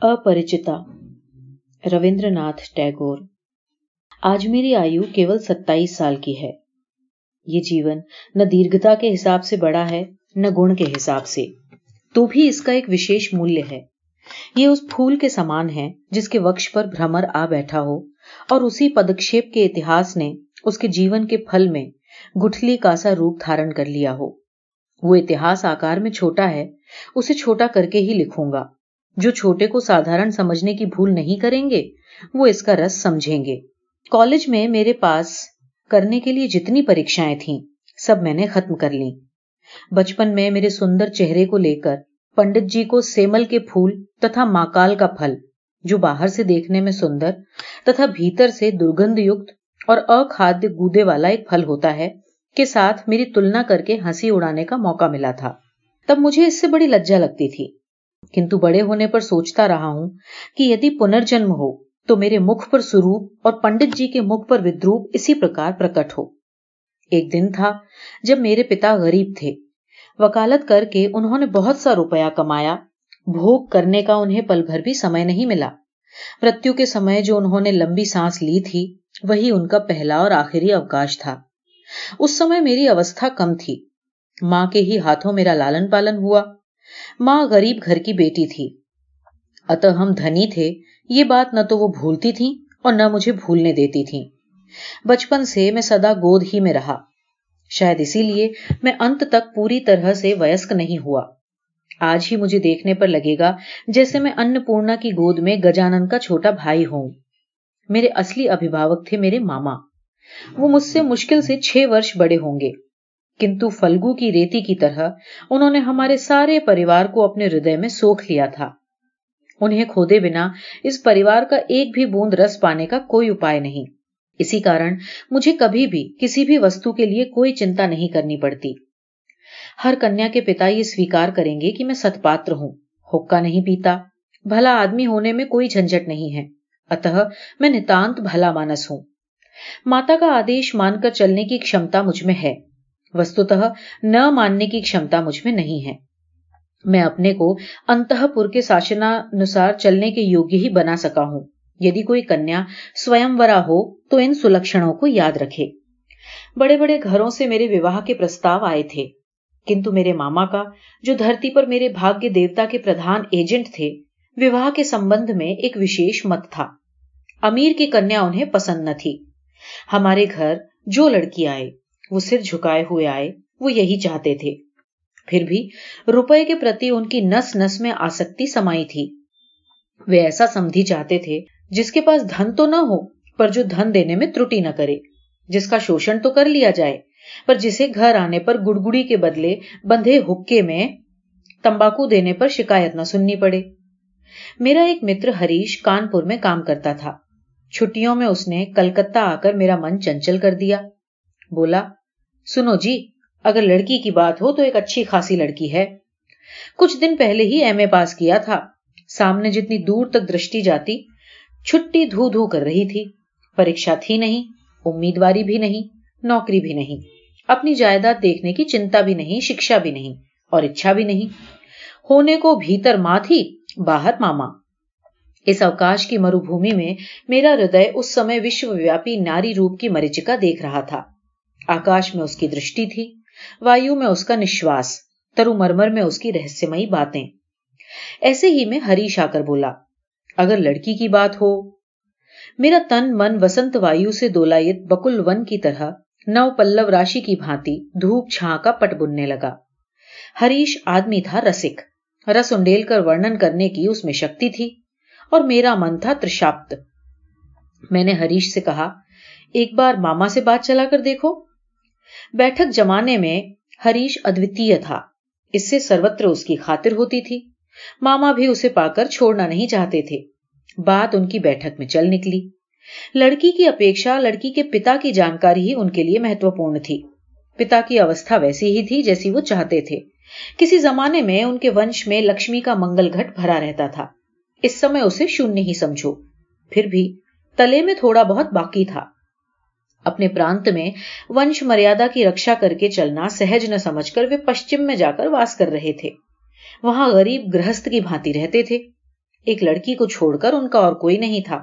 اپریچتا رویندر ناتھ ٹیگور۔ آج میری آیو کیول ستائیس سال کی ہے۔ یہ جیون نہ دیرگتا کے حساب سے بڑا ہے، نہ گن کے حساب سے۔ تو بھی اس کا ایک وشیش مولیہ ہے۔ یہ اس پھول کے سامان ہے جس کے وقش پر بھرمر آ بیٹھا ہو اور اسی پدکشیپ کے اتہاس نے اس کے جیون کے پھل میں گٹھلی کا سا روپ دھارن کر لیا ہو۔ وہ اتہاس آکار میں چھوٹا ہے، اسے چھوٹا کر کے ہی لکھوں گا۔ جو چھوٹے کو سادھارن سمجھنے کی بھول نہیں کریں گے، وہ اس کا رس سمجھیں گے۔ کالج میں میرے پاس کرنے کے لیے جتنی پریشائیں تھیں، سب میں نے ختم کر لیں۔ بچپن میں میرے سندر چہرے کو لے کر پنڈت جی کو سیمل کے پھول تتھا ماکال کا پھل، جو باہر سے دیکھنے میں سندر تتھا بھیتر سے درگند یوکت اور اکھادیہ گودے والا ایک پھل ہوتا ہے، کے ساتھ میری تلنا کر کے ہنسی اڑانے کا موقع ملا تھا۔ تب مجھے اس سے بڑی لجا لگتی تھی۔ کنتو بڑے ہونے پر سوچتا رہا ہوں کہ یدی پنرجنم ہو تو میرے مکھ پر سروپ اور پنڈت جی کے مکھ پر ودروپ اسی پرکار پرکٹ ہو۔ ایک دن تھا جب میرے پتا غریب تھے۔ وکالت کر کے انہوں نے بہت سا روپیہ کمایا۔ بھوگ کرنے کا انہیں پل بھر بھی سمے نہیں ملا۔ مرتیو کے سمے جو انہوں نے لمبی سانس لی تھی، وہی ان کا پہلا اور آخری اوکاش تھا۔ اس سمے میری اوستھا کم تھی۔ ماں کے ہی ہاتھوں میرا لالن پالن ہوا۔ ماں غریب گھر کی بیٹی تھی۔ ات ہم دھنی تھے، یہ بات نہ تو وہ بھولتی تھیں اور نہ مجھے بھولنے دیتی تھیں۔ بچپن سے میں سدا گود ہی میں رہا۔ شاید اسی لیے میں انت تک پوری طرح سے ویسک نہیں ہوا۔ آج ہی مجھے دیکھنے پر لگے گا جیسے میں ان پورنا کی گود میں گجانن کا چھوٹا بھائی ہوں۔ میرے اصلی ابھیبھاوک تھے میرے ماما۔ وہ مجھ سے مشکل سے چھ ورش بڑے ہوں گے۔ کنتو فلگو کی ریتی کی طرح انہوں نے ہمارے سارے پریوار کو اپنے ہردے میں سوکھ لیا تھا۔ انہیں کھودے بنا اس پریوار کا ایک بھی بوند رس پانے کا کوئی اپائے نہیں۔ اسی کارن مجھے کبھی بھی کسی بھی وستو کے لیے کوئی چنتا نہیں کرنی پڑتی۔ ہر کنیا کے پتا یہ سویکار کریں گے کہ میں ستپاتر ہوں۔ ہوکا نہیں پیتا۔ بھلا آدمی ہونے میں کوئی جھنجٹ نہیں ہے۔ اتہ میں نتانت بھلا مانس ہوں۔ ماتا کا آدیش مان کر چلنے کی کمتا مجھ میں ہے۔ وستتہ نہ ماننے کی کمتا مجھ میں نہیں ہے۔ میں اپنے کو انتہ پور کے ساشنانسار چلنے کے یوگی ہی بنا سکا ہوں۔ یدی کوئی کنیا سوئم ہو تو ان سلکشنوں کو یاد رکھے۔ بڑے بڑے گھروں سے میرے وواہ کے پرستاو آئے تھے۔ کنتو میرے ماما کا، جو دھرتی پر میرے بھاگیہ دیوتا کے پردھان ایجنٹ تھے، وواہ کے سمبند میں ایک وشیش مت تھا۔ امیر کی کنیا انہیں پسند نہ تھی۔ ہمارے گھر جو لڑکی آئے وہ سر جھکائے ہوئے آئے، وہ یہی چاہتے تھے۔ پھر بھی روپے کے پرتی ان کی نس نس میں آسکتی سمائی تھی۔ وہ ایسا سمدھی چاہتے تھے جس کے پاس دھن تو نہ ہو، پر جو دھن دینے میں ترٹی نہ کرے۔ جس کا شوشن تو کر لیا جائے، پر جسے گھر آنے پر گڑگڑی کے بدلے بندھے حکے میں تمباکو دینے پر شکایت نہ سننی پڑے۔ میرا ایک متر ہریش کانپور میں کام کرتا تھا۔ چھٹیوں میں اس نے کلکتہ آ کر میرا من چنچل کر دیا۔ بولا، سنو جی اگر لڑکی کی بات ہو تو ایک اچھی خاصی لڑکی ہے۔ کچھ دن پہلے ہی ایم اے پاس کیا تھا۔ سامنے جتنی دور تک درشتی جاتی، چھٹی دھو دھو کر رہی تھی۔ پریشا تھی نہیں، امیدواری بھی نہیں، نوکری بھی نہیں۔ اپنی جائیداد دیکھنے کی چنتا بھی نہیں، شکشا بھی نہیں اور اچھا بھی نہیں۔ ہونے کو بھیتر ماں تھی، باہر ماما۔ اس اوکاش کی مروبھومی میں میرا ہردے اس سمے وشو ویاپی ناری روپ کی مریچکا دیکھ رہا تھا۔ آکاش میں اس کی درشٹی تھی، وایو میں اس کا نشواس ترو مرمر میں اس کی رہسیمئی باتیں۔ ایسے ہی میں ہریش آ کر بولا، اگر لڑکی کی بات ہو۔ میرا تن من وسنت وایو سے دولایت بکل ون کی طرح نو پلو راشی کی بھانتی دھوپ چھا کا پٹ بننے لگا۔ ہریش آدمی تھا رسک، رس انڈیل کر ورنن کرنے کی اس میں شکتی تھی اور میرا من تھا ترشاپت۔ میں نے ہریش سے کہا، ایک بار ماما سے بات چلا کر دیکھو۔ بیٹھک جمانے میں ہریش ادویتیہ تھا۔ اس سے سروتر اس کی خاطر ہوتی تھی۔ ماما بھی اسے پا کر چھوڑنا نہیں چاہتے تھے۔ بات ان کی بیٹھک میں چل نکلی۔ لڑکی کی اپیکشا لڑکی کے پتا کی جانکاری ہی ان کے لیے مہتوپورن تھی۔ پتا کی اوستھا ویسی ہی تھی جیسی وہ چاہتے تھے۔ کسی زمانے میں ان کے ونش میں لکشمی کا منگل گھٹ بھرا رہتا تھا۔ اس سمے اسے شون ہی سمجھو۔ پھر بھی تلے میں تھوڑا بہت باقی تھا۔ اپنے پرانت میں ونش مریادا کی رکشا کر کے چلنا سہج نہ سمجھ کر وہ پشچم میں جا کر واس کر رہے تھے۔ وہاں غریب گرہست کی بھانتی رہتے تھے۔ ایک لڑکی کو چھوڑ کر ان کا اور کوئی نہیں تھا۔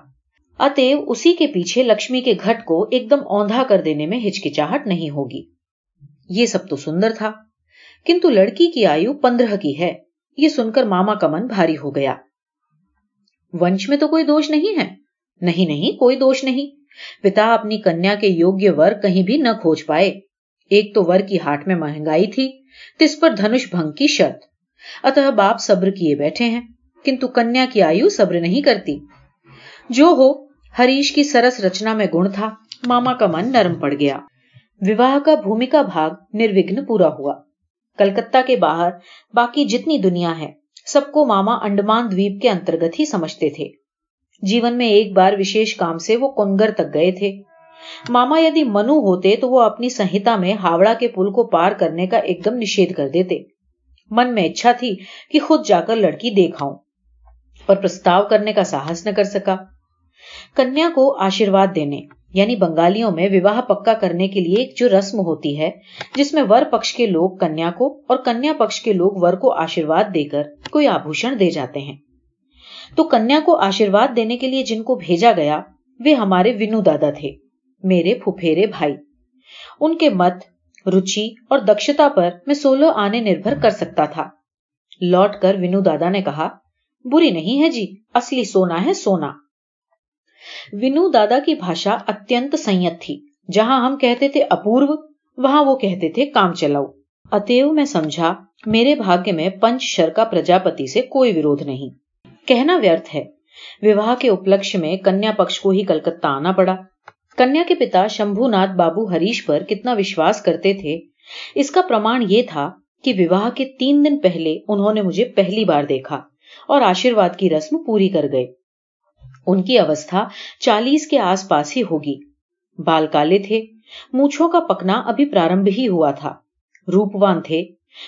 اتے اسی کے پیچھے لکشمی کے گھٹ کو ایک دم اوندھا کر دینے میں ہچکچاہٹ نہیں ہوگی۔ یہ سب تو سندر تھا۔ کنتو لڑکی کی آیو پندرہ کی ہے۔ یہ سن کر ماما کا من بھاری ہو گیا۔ ونش میں تو کوئی دوش نہیں ہے۔ نہیں نہیں، کوئی دوش نہیں۔ پتا اپنی کنیا کے یوگیہ ور کہیں بھی نہ کھوج پائے۔ ایک تو ور کی ہاٹ میں مہنگائی تھی، تس پر دھنش بھنگ کی شرط۔ اتہ باپ صبر کیے بیٹھے ہیں، کنتو کنیا کی آیو صبر نہیں کرتی۔ جو ہو، ہریش کی سرس رچنا میں گن تھا، ماما کا من نرم پڑ گیا۔ وواہ کا بھومکا بھاگ نروگن پورا ہوا۔ کلکتہ کے باہر باقی جتنی دنیا ہے، سب کو ماما انڈمان دویپ کے انترگت ہی سمجھتے تھے۔ جیون میں ایک بار وشیش کام سے وہ کنگر تک گئے تھے۔ ماما یدی منو ہوتے تو وہ اپنی سہتا میں ہاوڑا کے پل کو پار کرنے کا ایک دم نشید کر دیتے۔ من میں اچھا تھی کہ خود جا کر لڑکی دیکھاؤں، پر پرستاو کرنے کا ساہس نہ کر سکا۔ کنیا کو آشیرواد دینے یعنی بنگالیوں میں وواہ پکا کرنے کے لیے ایک جو رسم ہوتی ہے، جس میں ور پکش کے لوگ کنیا کو اور کنیا پکش کے لوگ ور کو آشیرواد دے کر کوئی آبھوشن دے جاتے ہیں۔ تو کنیا کو آشیرواد دینے کے لیے جن کو بھیجا گیا، وہ ہمارے ونو دادا تھے، میرے پھپھیرے بھائی۔ ان کے مت روچی اور دکشتا پر میں سولو آنے نربھر کر سکتا تھا۔ لوٹ کر ونو دادا نے کہا، بری نہیں ہے جی اصلی سونا ہے سونا۔ ونو دادا کی بھاشا اتنت سیت تھی، جہاں ہم کہتے تھے اپورو، وہاں وہ کہتے تھے کام چلاؤ۔ اتیو میں سمجھا، میرے بھاگیہ میں پنچ شر کا پرجاپتی سے کوئی وروھ نہیں۔ کہنا ویرتھ ہے۔ وواہ کے اپلکش میں کنیا پکش کو ہی کلکتہ آنا پڑا۔ کنیا کے پتا شمبھو ناتھ بابو ہریش پر کتنا وشواس کرتے تھے۔ اس کا پرمان یہ تھا کہ وواہ کے تین دن پہلے انہوں نے مجھے پہلی بار دیکھا اور آشیرواد کی رسم پوری کر گئے۔ ان کی اوستھا چالیس کے آس پاس ہی ہوگی۔ بال کالے تھے۔ مونچھوں کا پکنا ابھی پرارمب ہی ہوا تھا۔ روپوان تھے۔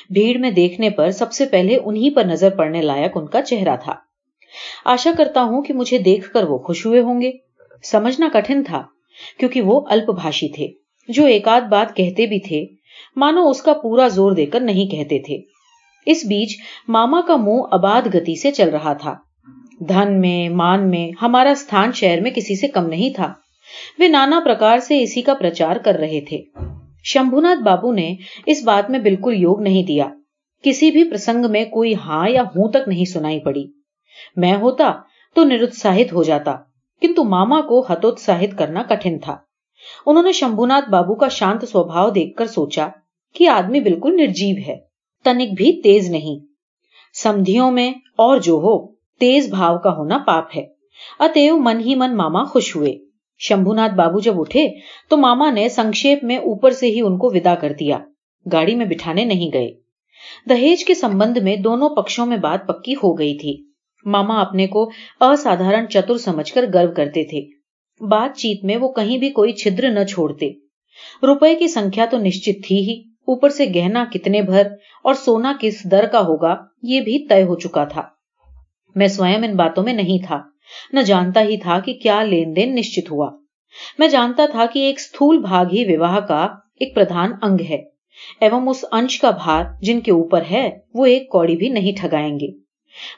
بھیڑ میں دیکھنے پر سب سے پہلے انہی پر نظر پڑنے لائق ان کا چہرہ تھا۔ آشا کرتا ہوں کہ مجھے دیکھ کر وہ خوش ہوئے ہوں گے۔ سمجھنا کٹھن تھا، کیونکہ وہ الپ بھاشی تھے، جو ایک آدھ بات کہتے بھی تھے۔ مانو اس کا پورا زور دے کر نہیں کہتے تھے۔ اس بیچ ماما کا منہ اباد گتی سے چل رہا تھا۔ دھن میں، مان میں، ہمارا ستھان شہر میں کسی سے کم نہیں تھا۔ وہ نانا پرکار سے اسی کا پرچار کر رہے تھے۔ شمبھوناتھ بابو نے اس بات میں بالکل یوگ نہیں دیا۔ کسی بھی پرسنگ میں کوئی ہاں یا ہوں تک نہیں سنائی پڑی۔ میں ہوتا تو نرتساہت ہو جاتا، کنتو ماما کو ہتوتساہت کرنا کٹھن تھا۔ انہوں نے شمبھوناتھ بابو کا شانت سوبھاؤ دیکھ کر سوچا کہ آدمی بالکل نرجیو ہے، تنک بھی تیز نہیں۔ سمدھیوں میں اور جو ہو، تیز بھاؤ کا ہونا پاپ ہے۔ اتیو من ہی من ماما خوش ہوئے۔ شمبھوناتھ بابو جب اٹھے تو ماما نے سنکشیپ میں اوپر سے ہی ان کو ودا کر دیا۔ گاڑی میں بٹھانے نہیں گئے۔ دہیج کے سمبند میں دونوں پکشوں میں بات پکی ہو گئی تھی۔ ماما اپنے کو اسادھارن چتر سمجھ کر گرو کرتے تھے۔ بات چیت میں وہ کہیں بھی کوئی چھدر نہ چھوڑتے۔ روپے کی سنکھیا تو نشچت تھی ہی۔ اوپر سے گہنا کتنے بھر اور سونا کس در کا ہوگا یہ بھی طے ہو چکا تھا۔ میں سوئم ان باتوں میں نہیں تھا۔ نہ جانتا ہی تھا کہ کیا لین دین نشچت ہوا۔ میں جانتا تھا کہ ایک ستھول بھاگ ہی وواہ کا ایک پردھان انگ ہے۔ ایوم اس انش کا بھار جن کے اوپر ہے وہ ایک کوڑی بھی نہیں ٹھگائیں گے۔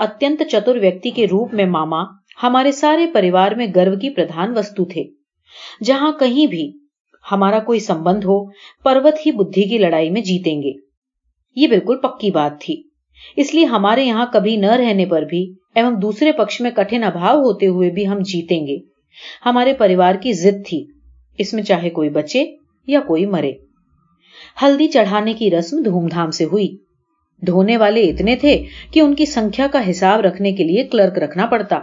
اتنت چتر ویکتی کے روپ میں ماما ہمارے سارے پریوار میں گرو کی پردھان وستو تھے۔ جہاں کہیں بھی ہمارا کوئی سمبند ہو، پروت ہی بدھی کی لڑائی میں جیتیں گے۔ یہ بالکل پکی بات تھی۔ اس لیے ہمارے یہاں کبھی نہ رہنے پر بھی ایوم دوسرے پکش میں کٹھن ابھاؤ ہوتے ہوئے بھی ہم جیتیں گے۔ ہمارے پریوار کی ضد تھی۔ اس میں چاہے کوئی بچے یا کوئی مرے۔ ہلدی چڑھانے کی رسم دھوم دھام سے ہوئی۔ ڈھونے والے اتنے تھے کہ ان کی سنکھیا کا حساب رکھنے کے لیے کلرک رکھنا پڑتا۔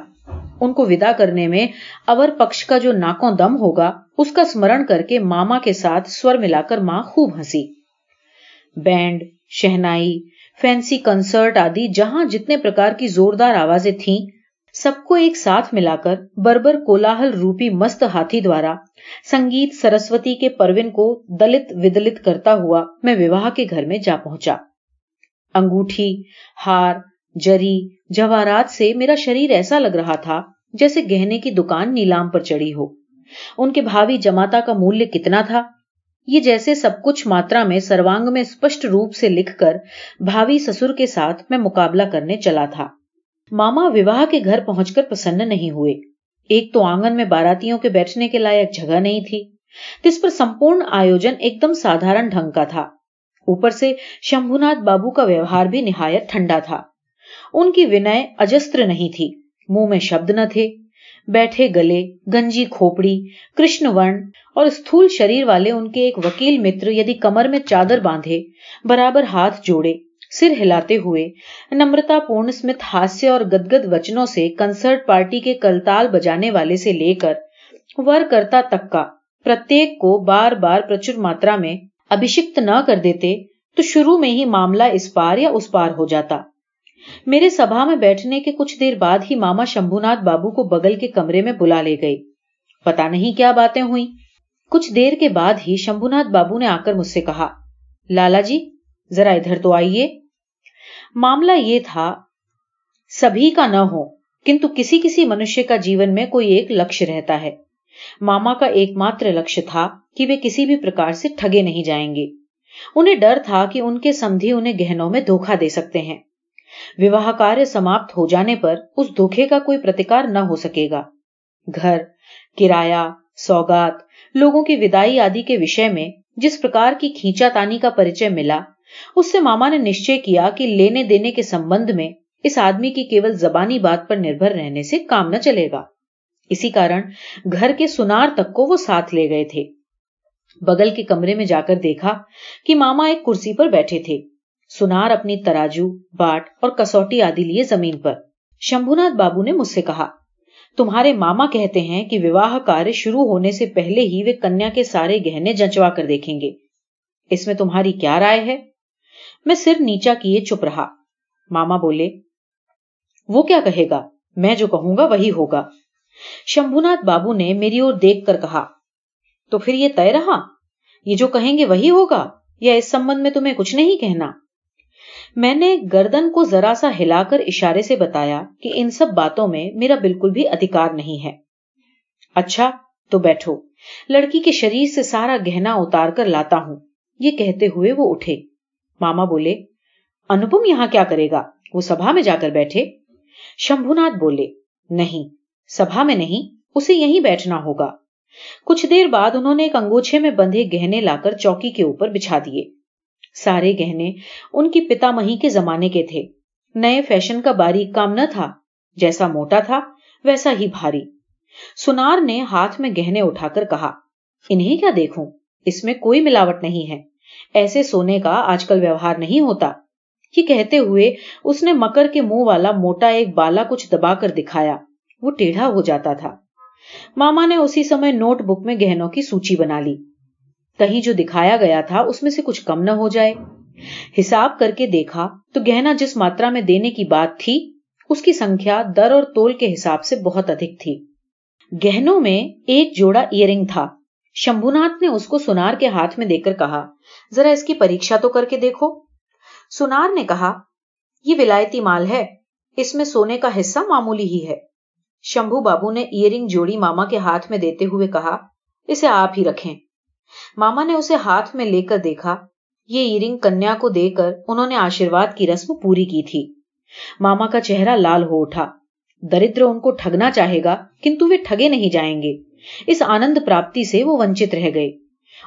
ان کو ودا کرنے میں اور پکش کا جو ناکوں دم ہوگا، اس کا سمرن کر کے ماما کے ساتھ سور ملا کر ماں خوب ہنسی۔ بینڈ، شہنائی، فینسی کنسرٹ آدی جہاں جتنے پرکار کی زوردار آوازیں تھیں، سب کو ایک ساتھ ملا کر بربر کولاہل روپی مست ہاتھی دوارا، سنگیت سرسوتی کے پروین کو دلت ودلت کرتا ہوا میں وواہ کے گھر میں جا پہنچا۔ انگوٹھی، ہار، جری، جواہرات سے میرا شریر ایسا لگ رہا تھا جیسے گہنے کی دکان نیلام پر چڑی ہو۔ ان کے بھاوی جماتا کا مولیہ کتنا تھا؟ یہ جیسے سب کچھ ماترا میں سروانگ میں اسپشٹ روپ سے لکھ کر بھاوی سسر کے ساتھ میں مقابلہ کرنے چلا تھا۔ ماما وواہ کے گھر پہنچ کر پسند نہیں ہوئے۔ ایک تو آنگن میں باراتیوں کے بیٹھنے کے لائق جگہ نہیں تھی۔ جس پر سمپورن آیوجن ایک دم سادھارن ڈھنگ کا تھا۔ اوپر سے شمبھونات بابو کا ویوہار بھی نہایت ٹھنڈا تھا۔ ان کی ونئے اجستر نہیں تھی منہ میں شبد نہ تھے۔ بیٹھے گلے، گنجی کھوپڑی، کرشن ورن اور استھول شریر والے ان کے ایک وکیل متر یدی کمر میں چادر باندھے، برابر ہاتھ جوڑے، سر ہلاتے ہوئے نمرتا پورن اسمت ہاسیہ اور گدگد وچنوں سے کنسرٹ پارٹی کے کلتال بجانے والے سے لے کر ور کرتا تک کا پرتیک کو بار بار پرچر ماترا میں ابھیشکت نہ کر دیتے تو شروع میں ہی معاملہ اس پار یا اس پار ہو جاتا۔ میرے سبھا میں بیٹھنے کے کچھ دیر بعد ہی ماما شمبھو بابو کو بغل کے کمرے میں بلا لے گئے۔ پتا نہیں کیا باتیں ہوئی کچھ دیر کے بعد ہی شمبھو بابو نے آ کر مجھ سے کہا، لالا جی ذرا ادھر تو آئیے۔ معاملہ یہ تھا، سبھی کا نہ ہو، کنتو کسی کسی منشیہ کا جیون میں کوئی ایک لکش رہتا ہے۔ ماما کا ایک ماتر لکش تھا کہ وہ کسی بھی پرکار سے ٹھگے نہیں جائیں گے۔ انہیں ڈر تھا کہ ان کے سمدھی انہیں گہنوں میں دھوکھا دے سکتے ہیں۔ وواہ کاریہ سماپت ہو جانے پر اس دھوکھے کا کوئی پرتکار نہ ہو سکے گا۔ گھر، کرایہ، سوگات، لوگوں کی ودائی آدی کے وشے میں جس پرکار کی کھینچا تانی کا پریچے ملا، اس سے ماما نے نشچے کیا کہ لینے دینے کے سمبند میں اس آدمی کی کیول زبانی بات پر نربھر رہنے سے کام نہ چلے گا۔ اسی کارن گھر کے سنار تک کو وہ ساتھ لے گئے تھے۔ بغل کے کمرے میں جا کر دیکھا کہ ماما ایک کرسی پر بیٹھے تھے۔ سنار اپنی تراجو، باٹ اور کسوٹی آدی لیے زمین پر۔ شمبھوناتھ بابو نے مجھ سے کہا، تمہارے ماما کہتے ہیں کہ وواہ کار شروع ہونے سے پہلے ہی وہ کنیا کے سارے گہنے جچوا کر دیکھیں گے۔ اس میں تمہاری کیا رائے ہے؟ میں سر نیچا کیے چپ رہا۔ ماما بولے، وہ کیا کہے گا؟ میں جو کہوں گا وہی ہوگا۔ شمبھونات بابو نے میری اور دیکھ کر کہا، تو پھر یہ طے رہا؟ یہ جو کہیں گے وہی ہوگا؟ یا اس سمبند میں تمہیں کچھ نہیں کہنا؟ میں نے گردن کو ذرا سا ہلا کر اشارے سے بتایا کہ ان سب باتوں میں میرا بالکل بھی ادھکار نہیں ہے۔ اچھا تو بیٹھو۔ لڑکی کے شریر سے سارا گہنا اتار کر لاتا ہوں۔ یہ کہتے ہوئے وہ اٹھے۔ ماما بولے انپم یہاں کیا کرے گا؟ وہ سبھا میں جا کر بیٹھے۔ شمبھونات بولے، نہیں سبھا میں نہیں، اسے یہیں بیٹھنا ہوگا۔ کچھ دیر بعد انہوں نے ایک انگوچھے میں بندھے گہنے لا کر چوکی کے اوپر بچھا دیے۔ سارے گہنے ان کی پتا مہی کے زمانے کے تھے۔ نئے فیشن کا باریک کام نہ تھا۔ جیسا موٹا تھا، ویسا ہی بھاری۔ سنار نے ہاتھ میں گہنے اٹھا کر کہا، انہیں کیا دیکھوں؟ اس میں کوئی ملاوٹ نہیں ہے۔ ایسے سونے کا آج کل ویوہار نہیں ہوتا۔ یہ کہتے ہوئے اس نے مکر کے منہ والا موٹا ایک بالا کچھ دبا کر دکھایا۔ وہ ٹیڑھا ہو جاتا تھا۔ ماما نے اسی سمے نوٹ بک میں گہنوں کی سوچی بنا لی۔ کہیں جو دکھایا گیا تھا اس میں سے کچھ کم نہ ہو جائے۔ حساب کر کے دیکھا تو گہنا جس ماترا میں دینے کی بات تھی، اس کی سنکھیا در اور تول کے حساب سے بہت ادھک تھی۔ گہنوں میں ایک جوڑا ایئر رنگ تھا۔ شمبھوناتھ نے اس کو سونار کے ہاتھ میں دے کر کہا، ذرا اس کی پریشا تو کر کے دیکھو۔ سونار نے کہا، یہ ولایتی مال ہے۔ اس میں سونے کا حصہ معمولی ہی ہے۔ شمبھو بابو نے ایئرنگ جوڑی ماما کے ہاتھ میں دیتے ہوئے کہا، اسے آپ ہی رکھیں۔ ماما نے اسے ہاتھ میں لے کر دیکھا۔ یہ ایئرنگ کنیا کو دے کر انہوں نے آشیرواد کی رسم پوری کی تھی۔ ماما کا چہرہ لال ہو اٹھا۔ دردر ان کو ٹھگنا چاہے گا، کنتو وہ ٹھگے نہیں جائیں گے۔ اس آنند پراپتی سے وہ ونچت رہ گئے۔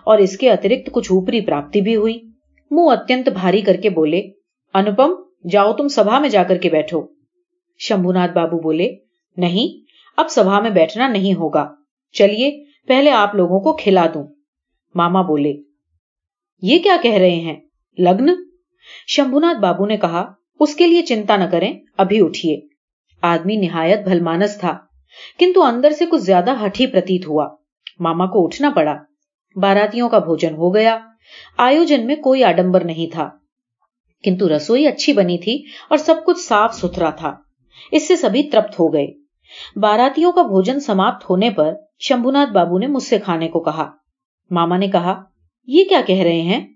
اور اس کے اترکت کچھ اوپری پراپتی بھی ہوئی۔ منہ اتنت بھاری کر کے بولے، انوپم، جاؤ تم سبھا میں جا کر کے بیٹھو۔ شمبھوناتھ بابو بولے نہیں، اب سبھا میں بیٹھنا نہیں ہوگا۔ چلیے، پہلے آپ لوگوں کو کھلا دوں۔ ماما بولے، یہ کیا کہہ رہے ہیں؟ لگن؟ شمبھوناتھ بابو نے کہا، اس کے لیے چنتا نہ کریں، ابھی اٹھیے۔ آدمی نہایت بھلمانس تھا، کنتو اندر سے کچھ زیادہ ہٹھی پرتیت ہوا۔ ماما کو اٹھنا پڑا۔ باراتیوں کا بھوجن ہو گیا۔ آیوجن میں کوئی آڈمبر نہیں تھا۔ کنتو رسوئی اچھی بنی تھی اور سب کچھ صاف ستھرا تھا۔ اس سے سبھی ترپت ہو گئے۔ باراتیوں کا بھوجن سماپت ہونے پر شمبھونات بابو نے مجھ سے کھانے کو کہا۔ ماما نے کہا، یہ کیا کہہ رہے ہیں؟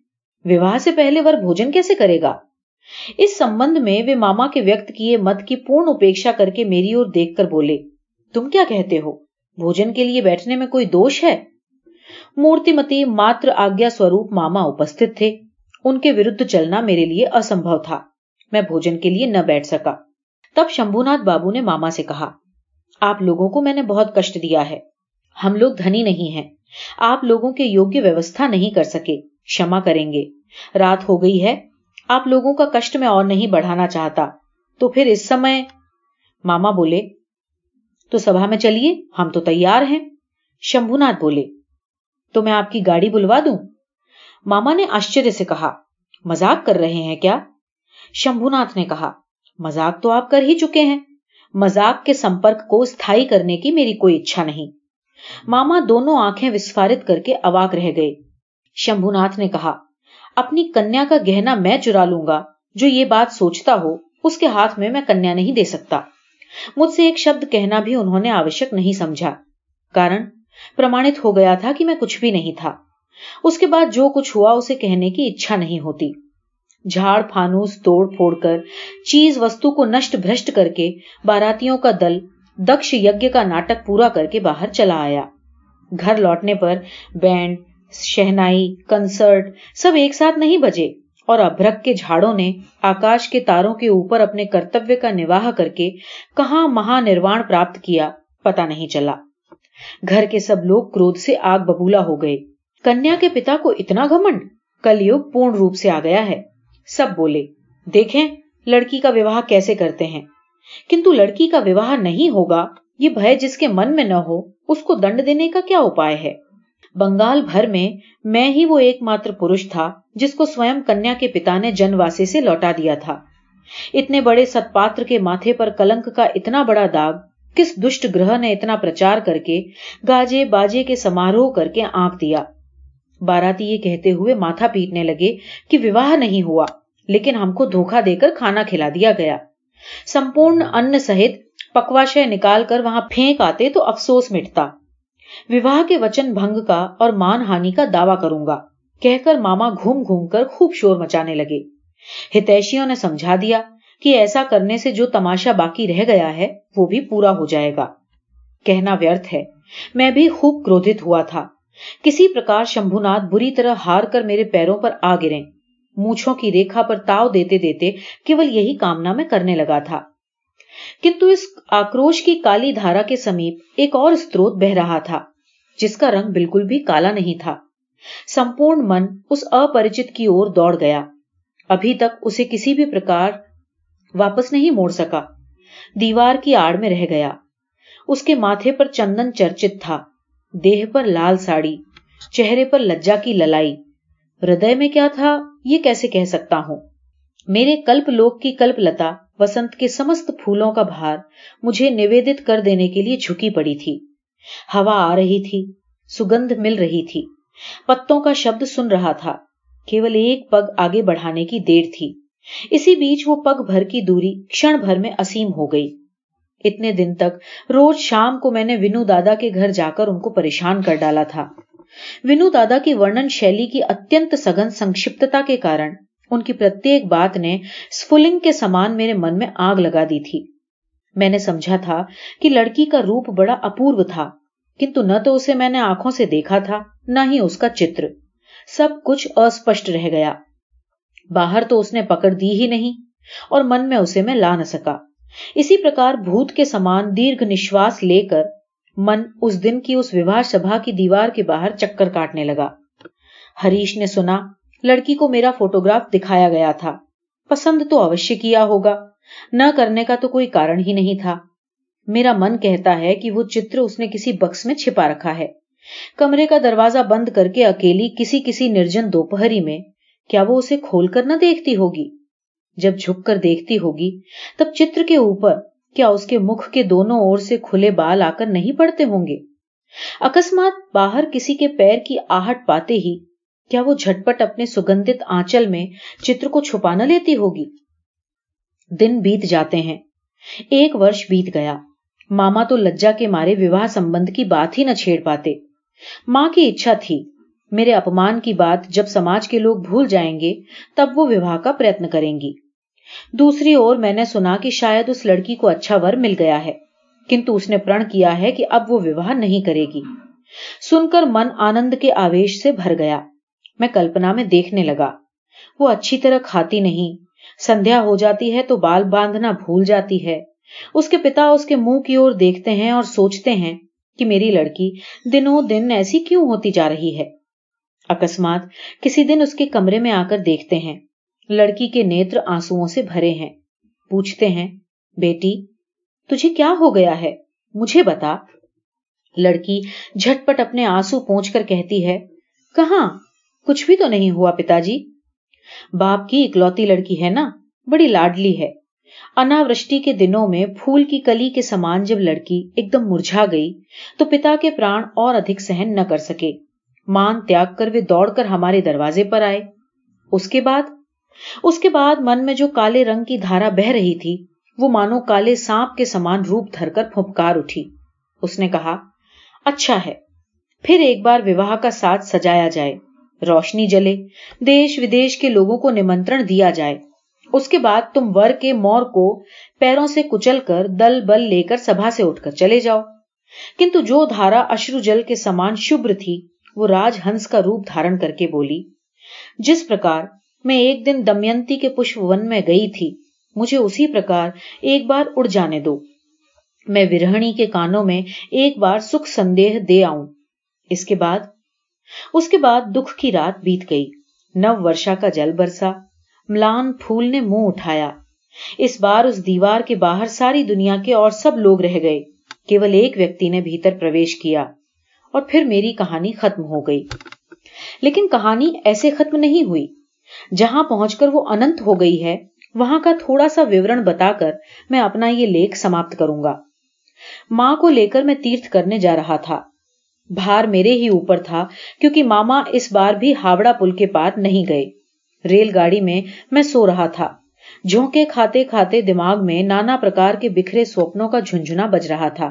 وواہ سے پہلے ور بھوجن کیسے کرے گا؟ اس سمبند میں وہ ماما کے ویکت کیے مت کی پورن اپیکشا کر کے میری اور دیکھ کر بولے، تم کیا کہتے ہو؟ بھوجن کے لیے بیٹھنے میں کوئی دوش ہے؟ مورتی متی ماتر آگیا سوروپ ماما اپستھت تھے۔ ان کے ورد چلنا میرے لیے اسمبھو تھا۔ میں بھوجن کے لیے نہ بیٹھ سکا۔ تب شمبھوناتھ بابو نے ماما سے کہا آپ لوگوں کو میں نے بہت کشٹ دیا ہے۔ ہم لوگ دھنی نہیں ہیں۔ آپ لوگوں کے یوگیہ ویوستھا نہیں کر سکے۔ شما کریں گے۔ رات ہو گئی ہے۔ آپ لوگوں کا کشٹ میں اور نہیں بڑھانا چاہتا۔ تو پھر اس سمے ماما بولے، تو سبھا میں چلیے، ہم تو تیار ہیں۔ شمبو ناتھ بولے، تو میں آپ کی گاڑی بلوا دوں؟ ماما نے آشچر سے کہا مزاق کر رہے ہیں کیا؟ شمبو ناتھ نے کہا مزاق تو آپ کر ہی چکے ہیں۔ مزاق کے سمپرک کو استھائی کرنے کی میری کوئی اچھا نہیں۔ ماما دونوں آنکھیں وسفارت کر کے اواک رہ گئے۔ شمبو ناتھ نے کہا، اپنی کنیا کا گہنا میں چرا لوں گا، جو یہ بات سوچتا ہو، اس کے ہاتھ میں میں کنیا نہیں دے سکتا۔ مجھ سے ایک شبد کہنا بھی انہوں نے آوشک نہیں سمجھا۔ کارن، پرمانت ہو گیا تھا کہ میں کچھ بھی نہیں تھا۔ اس کے بعد جو کچھ ہوا، اسے کہنے کی اچھا نہیں ہوتی۔ جھاڑ پھانوس توڑ پھوڑ کر چیز وستو کو نشٹ بھرشٹ کر کے باراتیوں کا دل، دکش یج کا ناٹک پورا کر کے باہر چلا آیا۔ گھر لوٹنے پر بینڈ، شہنائی، کنسرٹ سب ایک ساتھ نہیں بجے اور ابرک کے جھاڑوں نے آکاش کے تاروں کے اوپر اپنے کرتویہ کا نواہ کر کے کہاں مہا نروان پراپت کیا پتا نہیں چلا۔ گھر کے سب لوگ کرودھ سے آگ ببولا ہو گئے۔ کنیا کے پتا کو اتنا گھمنڈ؟ کل یوگ پورن روپ سے آ گیا ہے۔ سب بولے، دیکھیں لڑکی کا وواہ کیسے کرتے ہیں۔ کنتو لڑکی کا وواہ نہیں ہوگا، یہ بھے جس کے من میں نہ ہو، اس کو دنڈ دینے کا کیا اپائے ہے؟ بنگال بھر میں میں ہی وہ ایک ماتر پروش تھا، جس کو سوئم کنیا کے پتا نے جن واسے سے لوٹا دیا تھا۔ اتنے بڑے ست پاتر کے ماتھے پر کلنک کا اتنا بڑا داغ، کس دشٹ گرہ نے اتنا پرچار کر کے گاجے باجے کے سماروہ کر کے آنکھ دیا؟ باراتی یہ کہتے ہوئے ماتھا پیٹنے لگے کہ وواہ نہیں ہوا۔ لیکن ہم کو دھوکا دے کر کھانا کھلا دیا گیا۔ سمپورن ان سہت پکواشے نکال کر وہاں پھینک آتے تو افسوس مٹتا۔ وواہ کے وچن بھنگ کا اور مان ہانی کا دعوی کروں گا۔ کہہ کر ماما گھوم گھوم کر خوب شور مچانے لگے۔ ہتیشیوں نے سمجھا دیا کہ ایسا کرنے سے جو تماشا باقی رہ گیا ہے، وہ بھی پورا ہو جائے گا۔ کہنا ویرتھ ہے۔ میں بھی خوب کروت ہوا تھا۔ کسی پرکار شمبو بری طرح ہار کر میرے پیروں پر آ گرے۔ مونچھوں کی ریکھا پر تاؤ دیتے دیتے کیول یہی کامنا میں کرنے لگا تھا۔ کنتو اس آکروش کی کالی دھارا کے سمیپ ایک اور استروت بہ رہا تھا، جس کا رنگ بالکل بھی کالا نہیں تھا۔ سمپورن من اس اپریچت کی اور دوڑ گیا۔ ابھی تک اسے کسی بھی پرکار واپس نہیں موڑ سکا۔ دیوار کی آڑ میں رہ گیا۔ اس کے ماتھے پر چندن چرچت تھا۔ دیہ پر لال ساڑی، چہرے پر لجا کی للائی۔ ہردے میں کیا تھا؟ یہ کیسے کہہ سکتا ہوں؟ میرے کلپ لوک کی کلپ لتا، وسنت کے سمست پھولوں کا بھار مجھے نویدت کر دینے کے لیے جھکی پڑی تھی۔ ہوا آ رہی تھی، سگندھ مل رہی تھی۔ پتوں کا شبد سن رہا تھا، کیول ایک پگ آگے بڑھانے کی دیر تھی۔ اسی بیچ وہ پگ بھر کی دوری کھڑ بھر میں اسیم ہو گئی۔ اتنے دن تک، روز شام کو میں نے ونو دادا کے گھر جا کر ان کو پریشان کر ڈالا تھا۔ ونو دادا کی ورنن شیلی کی اتنت سگن سنکشپتتا کے کارن ان کی پرتیک بات نے سفلنگ کے سامان میرے من میں آگ لگا دی تھی۔ میں نے سمجھا تھا کہ لڑکی کا روپ بڑا اپورو تھا، کنتو نہ تو اسے میں نے آنکھوں سے دیکھا تھا، نہ ہی اس کا چتر۔ سب کچھ اسپشٹ رہ گیا۔ باہر تو اس نے پکڑ دی ہی نہیں، اور من میں اسے میں لا نہ سکا۔ اسی پرکار بھوت کے سامان دیرگ نشواس لے کر من اس دن کی اس وواہ سبھا کی دیوار کے باہر چکر کاٹنے لگا۔ ہریش نے سنا، لڑکی کو میرا فوٹوگراف دکھایا گیا تھا۔ پسند تو اوشی کیا ہوگا۔ نہ کرنے کا تو کوئی کارن ہی نہیں تھا۔ میرا من کہتا ہے کہ وہ چتر اس نے کسی بکس میں چھپا رکھا ہے۔ کمرے کا دروازہ بند کر کے اکیلی کسی کسی نرجن دوپہری میں، کیا وہ اسے کھول کر نہ دیکھتی ہوگی؟ جب جھک کر دیکھتی ہوگی، تب چتر کے اوپر کیا اس کے مکھ کے دونوں اور سے کھلے بال آ کر نہیں پڑتے ہوں گے؟ اکسمات باہر کسی کے پیر کی آہٹ پاتے ہی، کیا وہ جھٹپٹ اپنے سگندت آنچل میں چتر کو چھپانا لیتی ہوگی؟ دن بیت جاتے ہیں۔ ایک ورش بیت گیا۔ ماما تو لجا کے مارے وواہ سمبند کی بات ہی نہ چھیڑ پاتے۔ ماں کی اچھا تھی۔ میرے اپمان کی بات جب سماج کے لوگ بھول جائیں گے، تب وہ وواہ کا پریتن کریں گی۔ دوسری اور میں نے سنا کہ شاید اس لڑکی کو اچھا ور مل گیا ہے، کنتو اس نے پرن کیا ہے کہ اب وہ وواہ نہیں کرے گی۔ سن کر من آنند کے آویش سے بھر گیا۔ میں کلپنا میں دیکھنے لگا۔ وہ اچھی طرح کھاتی نہیں۔ سندھیا ہو جاتی ہے تو بال باندھنا بھول جاتی ہے۔ اس کے پتا اس کے منہ کی اور دیکھتے ہیں اور سوچتے ہیں کہ میری لڑکی دنوں دن ایسی کیوں ہوتی جا رہی ہے۔ اکسمات کسی دن اس کے کمرے میں آ کر دیکھتے ہیں۔ لڑکی کے نیتر آنسو سے بھرے ہیں۔ پوچھتے ہیں، بیٹی، تجھے کیا ہو گیا ہے؟ مجھے بتا۔ لڑکی جھٹ پٹ اپنے آنسو پہنچ کر کہتی ہے، کہاں؟ کچھ بھی تو نہیں ہوا پتا جی باپ کی اکلوتی لڑکی ہے نا، بڑی لاڈلی ہے۔ اناوشٹی کے دنوں میں پھول کی کلی کے سامان جب لڑکی ایک دم مرجھا گئی، تو پتا کے پران اور ادھک سہن نہ کر سکے۔ مان تیاگ کر وہ دوڑ کر ہمارے دروازے پر آئے۔ اس کے بعد اس کے بعد من میں جو کالے رنگ کی دھارا بہ رہی تھی، وہ مانو کالے سانپ کے سامان روپ دھر کر پھپکار اٹھی۔ اس نے کہا اچھا ہے، پھر ایک بار وواہ کا ساتھ سجایا جائے، روشنی جلے، دیش ودیش کے لوگوں کو نمنترن دیا جائے۔ اس کے بعد تم ور کے مور کو پیروں سے کچل کر دل بل لے کر سبھا سے اٹھ کر چلے جاؤ۔ کنتو جو دھارا اشرو جل کے سامان شبر تھی، وہ راج ہنس کا روپ دھارن کر کے بولی، جس پرکار میں ایک دن دمینتی کے پشپ ون میں گئی تھی۔ مجھے اسی پرکار ایک بار اڑ جانے دو۔ میں ورہنی کے کانوں میں ایک بار سکھ سندیہ دے آؤں۔ اس کے بعد؟ اس کے بعد دکھ کی رات بیت گئی۔ نو ورشا کا جل برسا۔ ملان پھول نے منہ اٹھایا۔ اس بار اس دیوار کے باہر ساری دنیا کے اور سب لوگ رہ گئے۔ کیول ایک ویکتی نے بھیتر پرویش کیا۔ اور پھر میری کہانی ختم ہو گئی۔ لیکن کہانی ایسے ختم نہیں ہوئی۔ جہاں پہنچ کر وہ انت ہو گئی ہے، وہاں کا تھوڑا سا وورن بتا کر میں اپنا یہ لیک سماپت کروں گا۔ ماں کو لے کر میں تیرتھ کرنے جا رہا تھا۔ بھار میرے ہی اوپر تھا، کیونکہ ماما اس بار بھی ہاوڑا پل کے پار نہیں گئے۔ ریل گاڑی میں میں سو رہا تھا۔ جھونکے کھاتے کھاتے دماغ میں نانا پرکار کے بکھرے سوپنوں کا جھنجھنا بج رہا تھا۔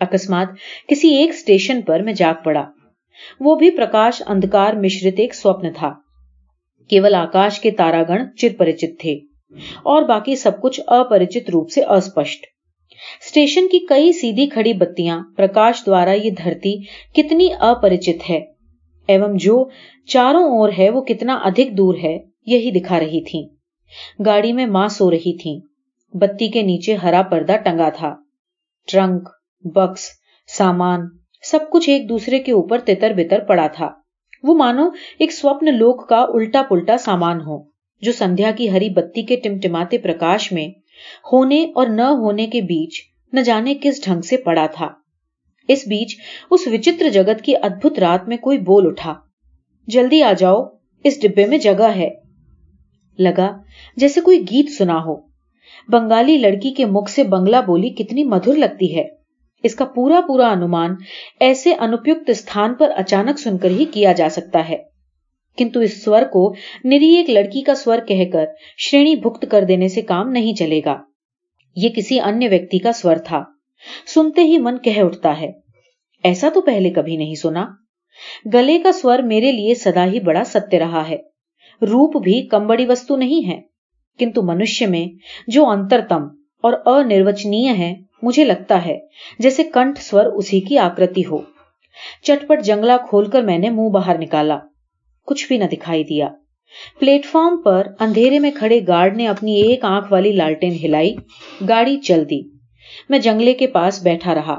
اکسمات کسی ایک اسٹیشن پر میں جاگ پڑا۔ وہ بھی پرکاش اندھکار مشرت ایک سوپن تھا۔ کیول آکاش کے تارا گن چرپرچت تھے اور باقی سب کچھ اپرچت روپ سے اسپشٹ اسٹیشن کی کئی سیدھی کھڑی بتیاں پرکاش دوارا یہ دھرتی کتنی اپرچت ہے ایوم جو چاروں اور ہے وہ کتنا ادھک دور ہے یہی دکھا رہی تھی گاڑی میں ماں سو رہی تھی بتی کے نیچے ہرا پردہ ٹنگا تھا ٹرنک بکس سامان سب کچھ ایک دوسرے کے اوپر تتر بتر پڑا تھا وہ مانو ایک سوپن لوک کا الٹا پلٹا سامان ہو، جو سندھیا کی ہری بتی کے ٹمٹماتے پرکاش میں ہونے اور نہ ہونے کے بیچ نہ جانے کس ڈھنگ سے پڑا تھا۔ اس بیچ اس وچتر جگت کی ادبھت رات میں کوئی بول اٹھا۔ جلدی آ جاؤ، اس ڈبے میں جگہ ہے۔ لگا، جیسے کوئی گیت سنا ہو۔ بنگالی لڑکی کے مکھ سے بنگلہ بولی کتنی مدھر لگتی ہے۔ اس کا پورا پورا انمان ایسے انپیت ستھان پر اچانک سن کر ہی کیا جا سکتا ہے۔ کنتو اس سور کو نری ایک لڑکی کا سور کہہ کر شرینی بھکت کر دینے سے کام نہیں چلے گا۔ یہ کسی انیہ ویکتی کا سور تھا۔ سنتے ہی من کہہ اٹھتا ہے، ایسا تو پہلے کبھی نہیں سنا۔ گلے کا سور میرے لیے سدا ہی بڑا ستیہ رہا ہے۔ روپ بھی کم بڑی وستو نہیں ہے۔ کنتو منشیہ میں جو انترتم اور انروچنی ہے مجھے لگتا ہے جیسے کنٹھ سور اسی کی آکرتی ہو۔ چٹ پٹ جنگلہ کھول کر میں نے منہ باہر نکالا۔ کچھ بھی نہ دکھائی دیا۔ پلیٹ فارم پر اندھیرے میں کھڑے گارڈ نے اپنی ایک آنکھ والی لالٹین ہلائی۔ گاڑی چل دی۔ میں جنگلے کے پاس بیٹھا رہا۔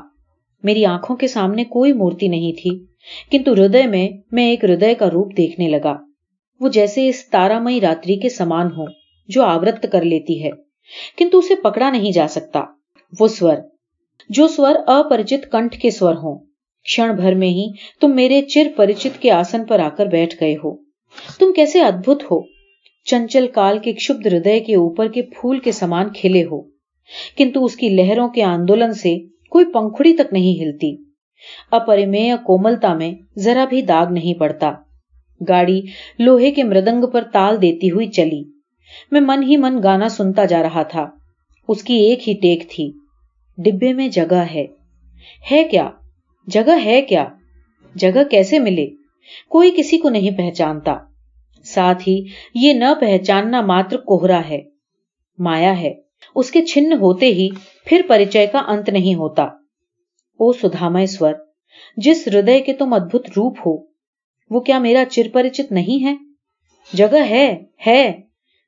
میری آنکھوں کے سامنے کوئی مورتی نہیں تھی۔ کنتو ہردے میں میں ایک ہردے کا روپ دیکھنے لگا۔ وہ جیسے اس تارامئی راتری کے سمان ہو جو آورت کر لیتی ہے۔ کنتو اسے پکڑا نہیں جا سکتا۔ وہ سور۔ جو سور اپرجت کنٹھ کے سور ہوں۔ کھڑ بھر میں ہی تم میرے چر پریچت کے آسن پر آ کر بیٹھ گئے ہو۔ تم کیسے ادبت ہو؟ چنچل کال کے کشبد ہردے کے اوپر کے پھول کے سامان کھلے ہو۔ کنتو اس کی لہروں کے آندولن سے کوئی پنکھڑی تک نہیں ہلتی۔ اپرمے کوملتا میں ذرا بھی داغ نہیں پڑتا۔ گاڑی لوہے کے مردنگ پر تال دیتی ہوئی چلی۔ میں من ہی من گانا سنتا جا رہا تھا۔ اس کی ایک ہی ٹیک تھی۔ ڈبے میں جگہ ہے۔ ہے کیا؟ جگہ ہے کیا؟ جگہ کیسے ملے؟ کوئی کسی کو نہیں پہچانتا۔ ساتھ ہی یہ نہ پہچاننا ماتر کوہرا ہے۔ مایا ہے۔ اس کے چھن ہوتے ہی پھر پریچے کا انت نہیں ہوتا۔ او سدھامے سور جس ہردے کے تم ادبت روپ ہو، وہ کیا میرا چر پریچت نہیں ہے؟ جگہ ہے ہے۔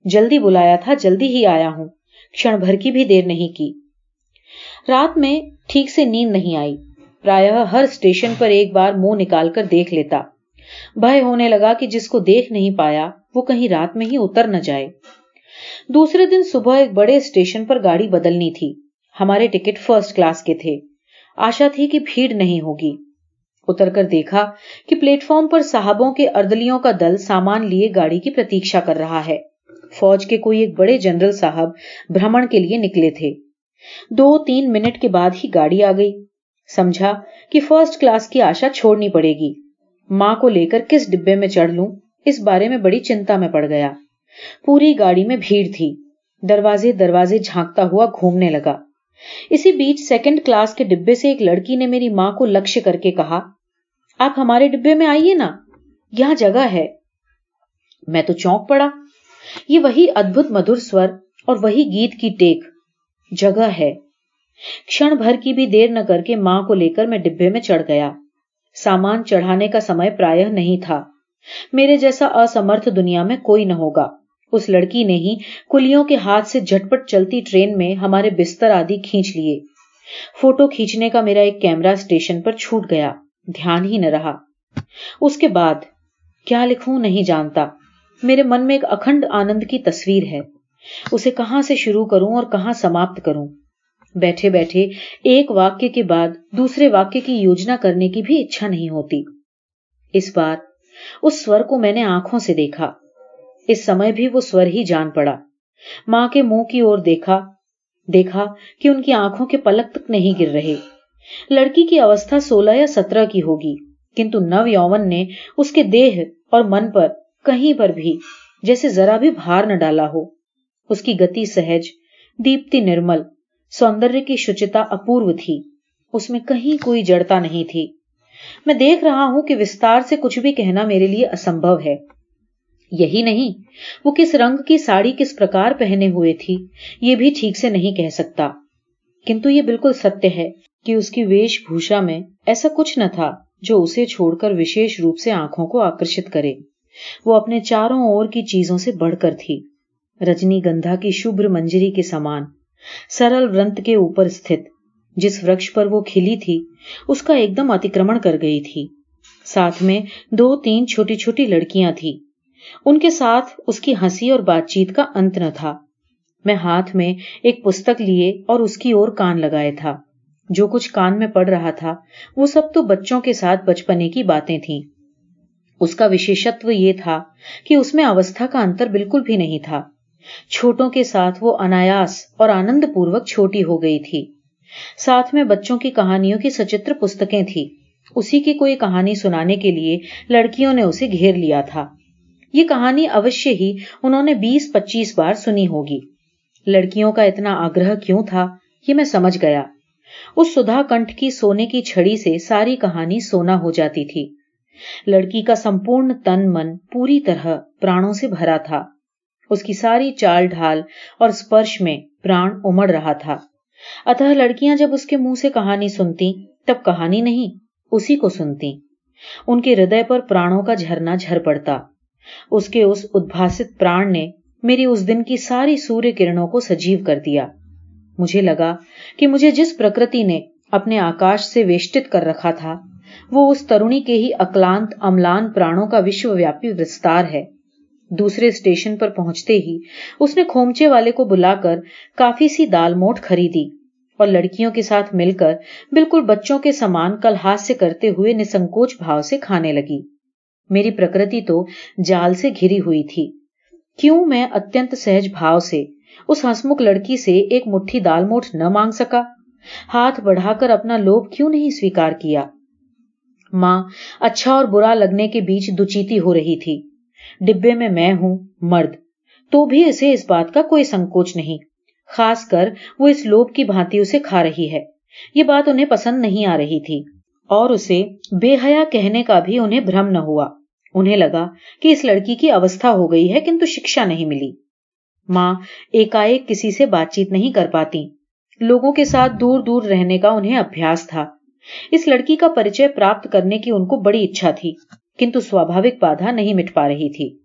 جلدی بلایا تھا، جلدی ہی آیا ہوں۔ کھڑ بھر کی بھی دیر نہیں کی رات میں ٹھیک سے نیند نہیں آئی پرایہ ہر اسٹیشن پر ایک بار منہ نکال کر دیکھ لیتا بھائی ہونے لگا کہ جس کو دیکھ نہیں پایا وہ کہیں رات میں ہی اتر نہ جائے دوسرے دن صبح ایک بڑے اسٹیشن پر گاڑی بدلنی تھی ہمارے ٹکٹ فرسٹ کلاس کے تھے آشا تھی کہ بھیڑ نہیں ہوگی اتر کر دیکھا کہ پلیٹ فارم پر صاحبوں کے اردلیوں کا دل سامان لیے گاڑی کی پرتیشا کر رہا ہے فوج کے کوئی ایک بڑے جنرل صاحب برہمن کے لیے نکلے تھے۔ دو تین منٹ کے بعد ہی گاڑی آ گئی۔ سمجھا کہ فرسٹ کلاس کی آشا چھوڑنی پڑے گی۔ ماں کو لے کر کس ڈبے میں چڑھ لوں؟ اس بارے میں بڑی چنتا میں پڑ گیا۔ پوری گاڑی میں بھیڑ تھی۔ دروازے دروازے جھانکتا ہوا گھومنے لگا۔ اسی بیچ سیکنڈ کلاس کے ڈبے سے ایک لڑکی نے میری ماں کو لکش کر کے کہا، آپ ہمارے ڈبے میں آئیے نا، یہاں جگہ ہے۔ میں تو چونک پڑا۔ یہ وہی ادبت مدھر سور اور وہی گیت کی ٹیک جگہ ہے۔ کھڑ بھر کی بھی دیر نہ کر کے ماں کو لے کر میں ڈبے میں چڑھ گیا۔ سامان چڑھانے کا سمے پرایہ نہیں تھا۔ میرے جیسا اسمرتھ دنیا میں کوئی نہ ہوگا۔ اس لڑکی نے ہی کلیوں کے ہاتھ سے جھٹپٹ چلتی ٹرین میں ہمارے بستر آدی کھینچ لیے۔ فوٹو کھینچنے کا میرا ایک کیمرہ اسٹیشن پر چھوٹ گیا۔ دھیان ہی نہ رہا۔ اس کے بعد کیا لکھوں نہیں جانتا۔ میرے من میں ایک اکھنڈ آنند کی تصویر ہے۔ اسے کہاں سے شروع کروں اور کہاں سماپت کروں؟ بیٹھے بیٹھے ایک واقع کے بعد دوسرے واقع کی یوجنا کرنے کی بھی اچھا نہیں ہوتی۔ اس بار اس سور کو میں نے آنکھوں سے دیکھا۔ اس سمے بھی وہ سور ہی جان پڑا۔ ماں کے منہ کی اور دیکھا دیکھا کہ ان کی آنکھوں کے پلک تک نہیں گر رہے۔ لڑکی کی اوستھا سولہ یا سترہ کی ہوگی، کنتو نو یوون نے اس کے دیہ اور من پر کہیں پر بھی جیسے ذرا بھی بھار نہ ڈالا ہو۔ اس کی گتی سہج، دیپتی نرمل سوندر کی شچتا اپورو تھی۔ اس میں کہیں کوئی جڑتا نہیں تھی۔ میں دیکھ رہا ہوں کہ وستار سے کچھ بھی کہنا میرے لیے اسمبھو ہے۔ یہی نہیں، وہ کس رنگ کی ساڑی کس پرکار پہنے ہوئے تھی، یہ بھی ٹھیک سے نہیں کہہ سکتا۔ کنتو یہ بالکل ستیہ ہے کہ اس کی ویش بھوشا میں ایسا کچھ نہ تھا جو اسے چھوڑ کر وشیش روپ سے آنکھوں کو آکرشت کرے۔ وہ اپنے چاروں اور کی چیزوں سے بڑھ کر تھی۔ رجنی گندھا کی شبر منجری کے سامان، سرل ورنت کے اوپر استھت، جس وکش پر وہ کھلی تھی، اس کا ایک دم اتکرمن کر گئی تھی۔ ساتھ میں دو تین چھوٹی چھوٹی لڑکیاں تھی ان کے ساتھ اس کی ہنسی اور بات چیت کا انت نہ تھا۔ میں ہاتھ میں ایک پستک لیے اور اس کی اور کان لگائے تھا۔ جو کچھ کان میں پڑ رہا تھا، وہ سب تو بچوں کے ساتھ بچپنے کی باتیں تھیں۔ اس کا وشیشتو یہ تھا کہ اس میں اوستھا کا انتر بالکل بھی نہیں تھا۔ چھوٹوں کے ساتھ وہ انایاس اور آنند پوروک چھوٹی ہو گئی تھی۔ ساتھ میں بچوں کی کہانیوں کی سچتر پستکیں تھی اسی کی کوئی کہانی سنانے کے لیے لڑکیوں نے اسے گھیر لیا تھا۔ یہ کہانی اوشیہ ہی انہوں نے بیس پچیس بار سنی ہوگی۔ لڑکیوں کا اتنا آگرہ کیوں تھا یہ میں سمجھ گیا۔ اس سدھا کنٹ کی سونے کی چھڑی سے ساری کہانی سونا ہو جاتی تھی۔ لڑکی کا سمپورن تن من پوری طرح پرانوں سے بھرا تھا۔ اس کی ساری چال ڈھال اور اسپرش میں پران امڑ رہا تھا۔ اتہ لڑکیاں جب اس کے منہ سے کہانی سنتی، تب کہانی نہیں، اسی کو سنتی۔ ان کے ہردے پر پرانوں کا جھرنا جھر پڑتا۔ اس کے اس ادھاست پران نے میری اس دن کی ساری سوریہ کرنوں کو سجیو کر دیا۔ مجھے لگا کہ مجھے جس پرکرتی نے اپنے آکاش سے ویشٹت کر رکھا تھا وہ اس ترونی کے ہی اکلانت املان پرانوں کا وشو ویاپی وستار ہے۔ دوسرے اسٹیشن پر پہنچتے ہی اس نے کھومچے والے کو بلا کر کافی سی دال موٹ خریدی اور لڑکیوں کے ساتھ مل کر بالکل بچوں کے سامان کل ہاتھ سے کرتے ہوئے نسنکوچ بھاؤ سے کھانے لگی۔ میری پرکرتی تو جال سے گھری ہوئی تھی۔ کیوں میں اتنت سہج بھاؤ سے اس ہسمکھ لڑکی سے ایک مٹھی دال موٹ نہ مانگ سکا؟ ہاتھ بڑھا کر اپنا لوب کیوں نہیں سویکار کیا؟ ماں اچھا اور برا لگنے کے بیچ دچیتی ہو رہی تھی۔ ڈبے میں میں ہوں، مرد۔ تو بھی اسے اس بات کا کوئی سنکوچ نہیں۔ خاص کر وہ اس لوب کی بھانتی اسے کھا رہی ہے۔ یہ بات انہیں پسند نہیں آ رہی تھی۔ اور اسے بے حیا کہنے کا بھی انہیں بھرم نہ ہوا۔ انہیں لگا کہ اس لڑکی کی اوستھا ہو گئی ہے، کنتو شکشا نہیں ملی۔ ماں ایک کسی سے بات چیت نہیں کر پاتی۔ لوگوں کے ساتھ دور دور رہنے کا انہیں ابھیاس تھا۔ اس لڑکی کا پریچے پراپت کرنے کی ان کو بڑی اچھا تھی، کنتو سواوک بادھا نہیں مٹ پا رہی تھی۔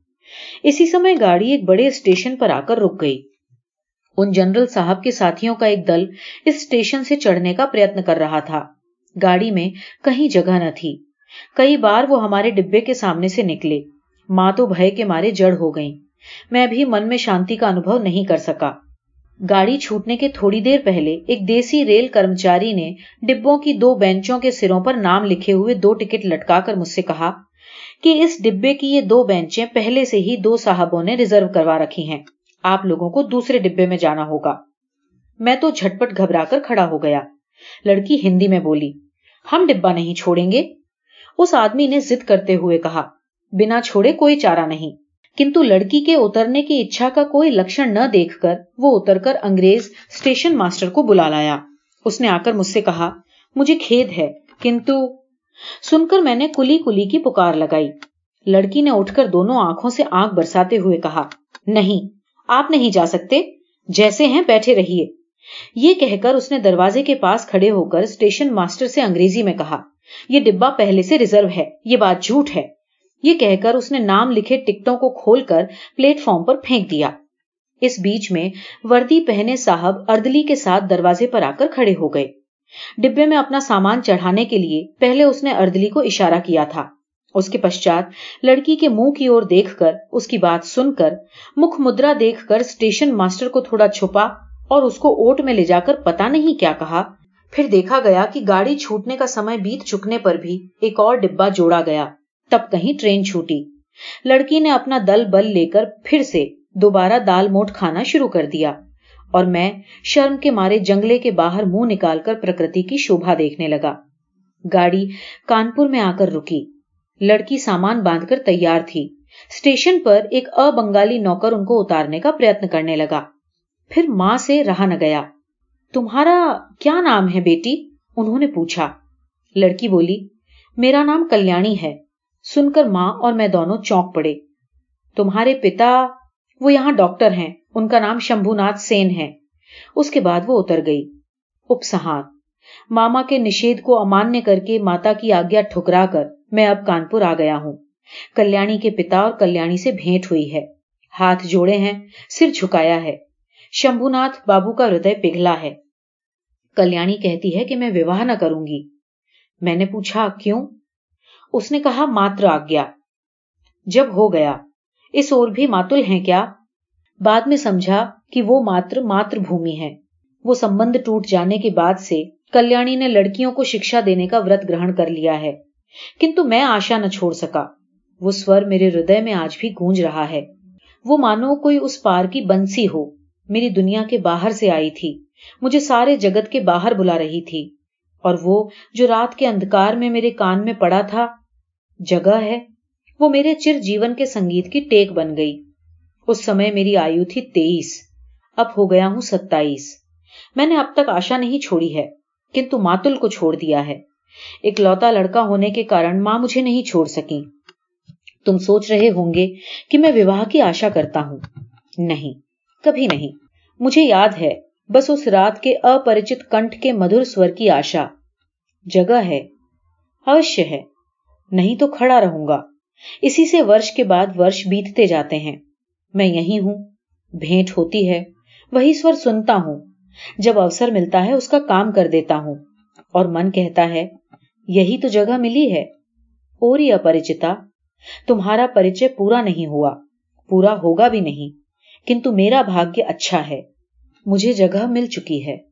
اسی سمے گاڑی ایک بڑے اسٹیشن پر آ کر رک گئی۔ ان جنرل صاحب کے ساتھیوں کا ایک دل اس اسٹیشن سے چڑھنے کا پریتن کر رہا تھا۔ گاڑی میں کہیں جگہ نہ تھی۔ کئی بار وہ ہمارے ڈبے کے سامنے سے نکلے۔ ماں تو بھائی کے مارے جڑ ہو گئی میں بھی من میں شانتی کا انوبھو نہیں کر سکا۔ گاڑی چھوٹنے کے تھوڑی دیر پہلے ایک دیسی ریل کرمچاری نے ڈبوں کی دو بینچوں کے سروں پر نام لکھے ہوئے دو ٹکٹ لٹکا کر مجھ سے کہا کہ اس ڈبے کی یہ دو بینچیں پہلے سے ہی دو صاحبوں نے ریزرو کروا رکھی ہیں۔ آپ لوگوں کو دوسرے ڈبے میں جانا ہوگا۔ میں تو جھٹپٹ گھبرا کر کھڑا ہو گیا۔ لڑکی ہندی میں بولی، ہم ڈبا نہیں چھوڑیں گے؟ اس آدمی نے ضد کرتے ہوئے کہا، بنا چھوڑے کوئی چارہ نہیں۔ کنتو لڑکی کے اترنے کی اچھا کا کوئی لکشن نہ دیکھ کر وہ اتر کر انگریز اسٹیشن ماسٹر کو بلا لایا۔ اس نے آ کر مجھ سے کہا، مجھے کھید ہے، کنتو۔ سن کر میں نے کلی کلی کی پکار لگائی۔ لڑکی نے اٹھ کر دونوں آنکھوں سے آنکھ برساتے ہوئے کہا، نہیں، آپ نہیں جا سکتے، جیسے ہیں بیٹھے رہیے۔ یہ کہہ کر اس نے دروازے کے پاس کھڑے ہو کر اسٹیشن ماسٹر سے انگریزی میں کہا، یہ ڈبا پہلے سے ریزرو ہے، یہ بات جھوٹ ہے۔ یہ کہہ کر اس نے نام لکھے ٹکٹوں کو کھول کر پلیٹ فارم پر پھینک دیا۔ اس بیچ میں وردی پہنے صاحب اردلی کے ساتھ دروازے پر آ کر کھڑے ہو گئے۔ ڈبے میں اپنا سامان چڑھانے کے لیے پہلے اس نے اردلی کو اشارہ کیا تھا۔ اس کے پشچات لڑکی کے منہ کی اور دیکھ کر، اس کی بات سن کر، مکھ مدرا دیکھ کر اسٹیشن ماسٹر کو تھوڑا چھپا اور اس کو اوٹ میں لے جا کر پتا نہیں کیا کہا۔ پھر دیکھا گیا کہ گاڑی چھوٹنے کا سمے بیت چکنے پر بھی ایک اور ڈبا جوڑا گیا۔ تب کہیں ٹرین چھوٹی۔ لڑکی نے اپنا دل بل لے کر پھر سے دوبارہ دال موٹ کھانا شروع کر دیا اور میں شرم کے مارے جنگلے کے باہر منہ نکال کر پرکرتی کی شوبھا دیکھنے لگا۔ گاڑی کانپور میں آ کر رکی۔ لڑکی سامان باندھ کر تیار تھی۔ اسٹیشن پر ایک ابنگالی نوکر ان کو اتارنے کا پریتن کرنے لگا۔ پھر ماں سے رہا نہ گیا۔ تمہارا کیا نام ہے بیٹی؟ انہوں نے پوچھا۔ لڑکی بولی، میرا نام کلیانی ہے۔ سن کر ماں اور میں دونوں چونک پڑے۔ تمہارے پتا وہ یہاں ڈاکٹر ہیں، ان کا نام شمبھو ناتھ سین ہے۔ اس کے بعد وہ اتر گئی۔ اپسہات ماما کے نشید کو امانیہ کر کے ماتا کی آگیا ٹھکرا کر میں اب کانپور آ گیا ہوں۔ کلیانی کے پتا اور کلیانی سے بھیٹ ہوئی ہے۔ ہاتھ جوڑے ہیں، سر جھکایا ہے۔ شمبو ناتھ بابو کا ہردے پگھلا ہے۔ کلیانی کہتی ہے کہ میں وواہ نہ کروں گی۔ میں نے پوچھا، کیوں؟ اس نے کہا ماتر آگیا جب ہو گیا۔ اس اور بھی ماتل ہیں کیا؟ بعد میں سمجھا کہ وہ ماتر ماتر بھومی ہے وہ سمبند ٹوٹ جانے کے بعد سے کلیانی نے لڑکیوں کو شکشا دینے کا ورت گرہن کر لیا ہے۔ کنتو میں آشا نہ چھوڑ سکا۔ وہ سور میرے ہردے میں آج بھی گونج رہا ہے۔ وہ مانو کوئی اس پار کی بنسی ہو۔ میری دنیا کے باہر سے آئی تھی۔ مجھے سارے جگت کے باہر بلا رہی تھی۔ اور وہ جو رات کے اندھکار میں میرے کان میں پڑا تھا جگہ ہے۔ وہ میرے چر جیون کے سنگیت کی ٹیک بن گئی۔ اس سمے میری آیو تھی تیئیس، اب ہو گیا ہوں ستائیس۔ میں نے اب تک آشا نہیں چھوڑی ہے، کنتو ماتل کو چھوڑ دیا ہے۔ ایک لوتا لڑکا ہونے کے کارن ماں مجھے نہیں چھوڑ سکی تم سوچ رہے ہوں گے کہ میں وواہ کی آشا کرتا ہوں۔ نہیں، کبھی نہیں۔ مجھے یاد ہے، بس اس رات کے اپریچت کنٹ کے مدھر سور کی آشا۔ جگہ ہے، اوشیہ ہے۔ نہیں تو کھڑا رہوں گا۔ اسی سے ورش کے بعد ورش بیتتے جاتے ہیں۔ میں یہی ہوں، بھیٹ ہوتی ہے، وہی سور سنتا ہوں۔ جب اوسر ملتا ہے، اس کا کام کر دیتا ہوں۔ اور من کہتا ہے، یہی تو جگہ ملی ہے۔ اور یہ اپریچتا، تمہارا پریچے پورا نہیں ہوا۔ پورا ہوگا بھی نہیں، کنتو میرا بھاگیہ اچھا ہے۔ مجھے جگہ مل چکی ہے۔